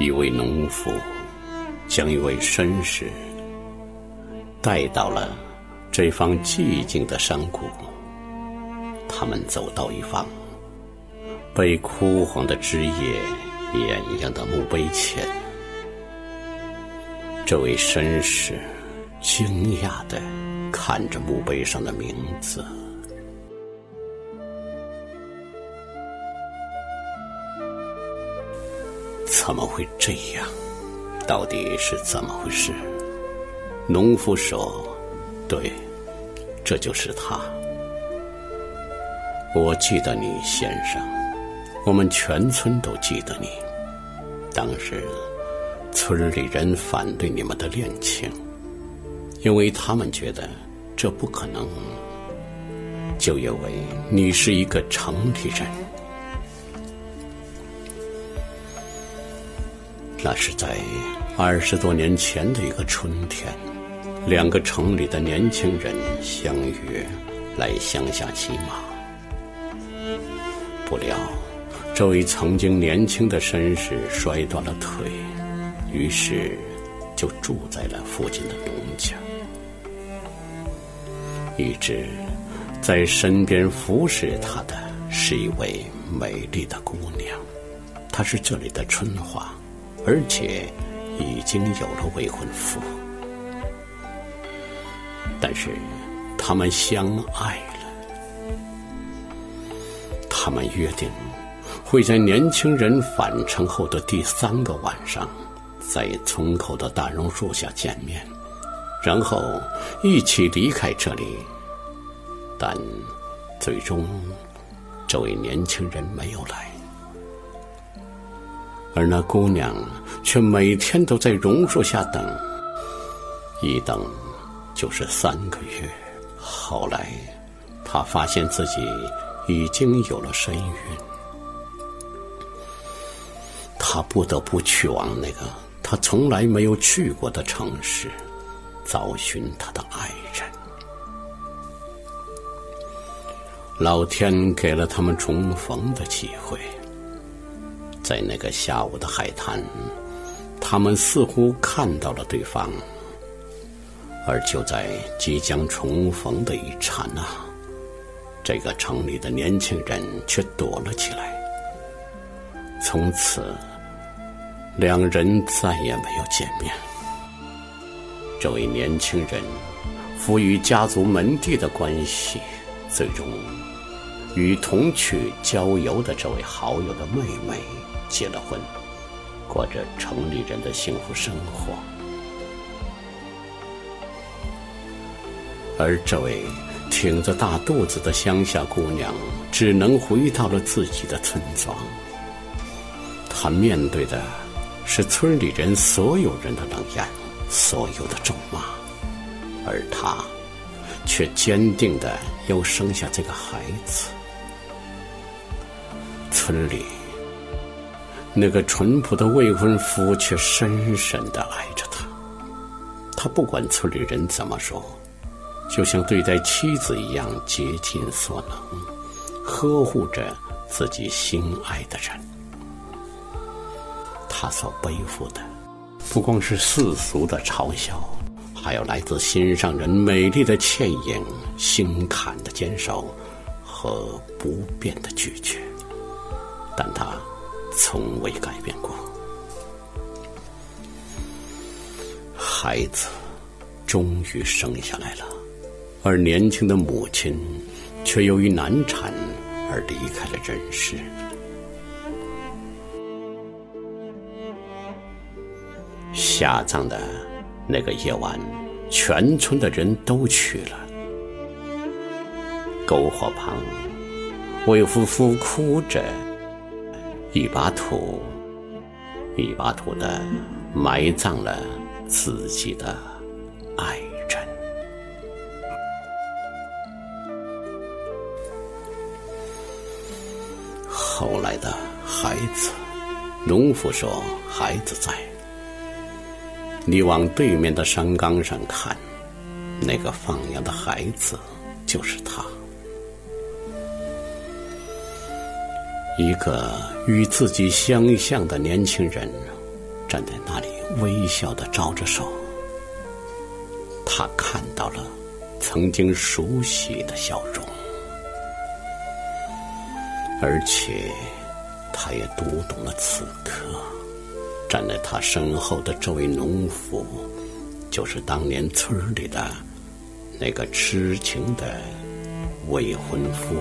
一位农夫将一位绅士带到了这方寂静的山谷。他们走到一方被枯黄的枝叶掩映的墓碑前，这位绅士惊讶的看着墓碑上的名字。怎么会这样？到底是怎么回事？农夫说：“对，这就是他。我记得你，先生。我们全村都记得你。当时，村里人反对你们的恋情，因为他们觉得这不可能，就因为你是一个城里人。”那是在二十多年前的一个春天，两个城里的年轻人相约来乡下骑马。不料，这位曾经年轻的绅士摔断了腿，于是就住在了附近的农家。一直在身边服侍他的是一位美丽的姑娘，她是这里的春花。而且已经有了未婚夫，但是他们相爱了。他们约定会在年轻人返程后的第三个晚上，在村口的大榕树下见面，然后一起离开这里。但最终，这位年轻人没有来。而那姑娘却每天都在榕树下等，一等就是三个月。后来，她发现自己已经有了身孕，她不得不去往那个她从来没有去过的城市，找寻她的爱人。老天给了他们重逢的机会。在那个下午的海滩，他们似乎看到了对方，而就在即将重逢的一刹那，这个城里的年轻人却躲了起来。从此，两人再也没有见面。这位年轻人，赋予家族门第的关系，最终与同去郊游的这位好友的妹妹。结了婚，过着城里人的幸福生活，而这位挺着大肚子的乡下姑娘，只能回到了自己的村庄。她面对的是村里人所有人的冷眼，所有的咒骂，而她却坚定的要生下这个孩子。村里。那个淳朴的未婚夫却深深的爱着她，他不管村里人怎么说，就像对待妻子一样竭尽所能，呵护着自己心爱的人。他所背负的，不光是世俗的嘲笑，还有来自心上人美丽的倩影、心坎的坚守和不变的拒绝。但他。从未改变过。孩子终于生下来了，而年轻的母亲却由于难产而离开了人世。下葬的那个夜晚，全村的人都去了。篝火旁，魏夫妇哭着。一把土，一把土的埋葬了自己的爱人。后来的孩子，农夫说：“孩子在。”你往对面的山岗上看，那个放羊的孩子就是他。一个与自己相像的年轻人，站在那里微笑的招着手。他看到了曾经熟悉的笑容，而且他也读懂了此刻站在他身后的这位农夫，就是当年村里的那个痴情的未婚夫。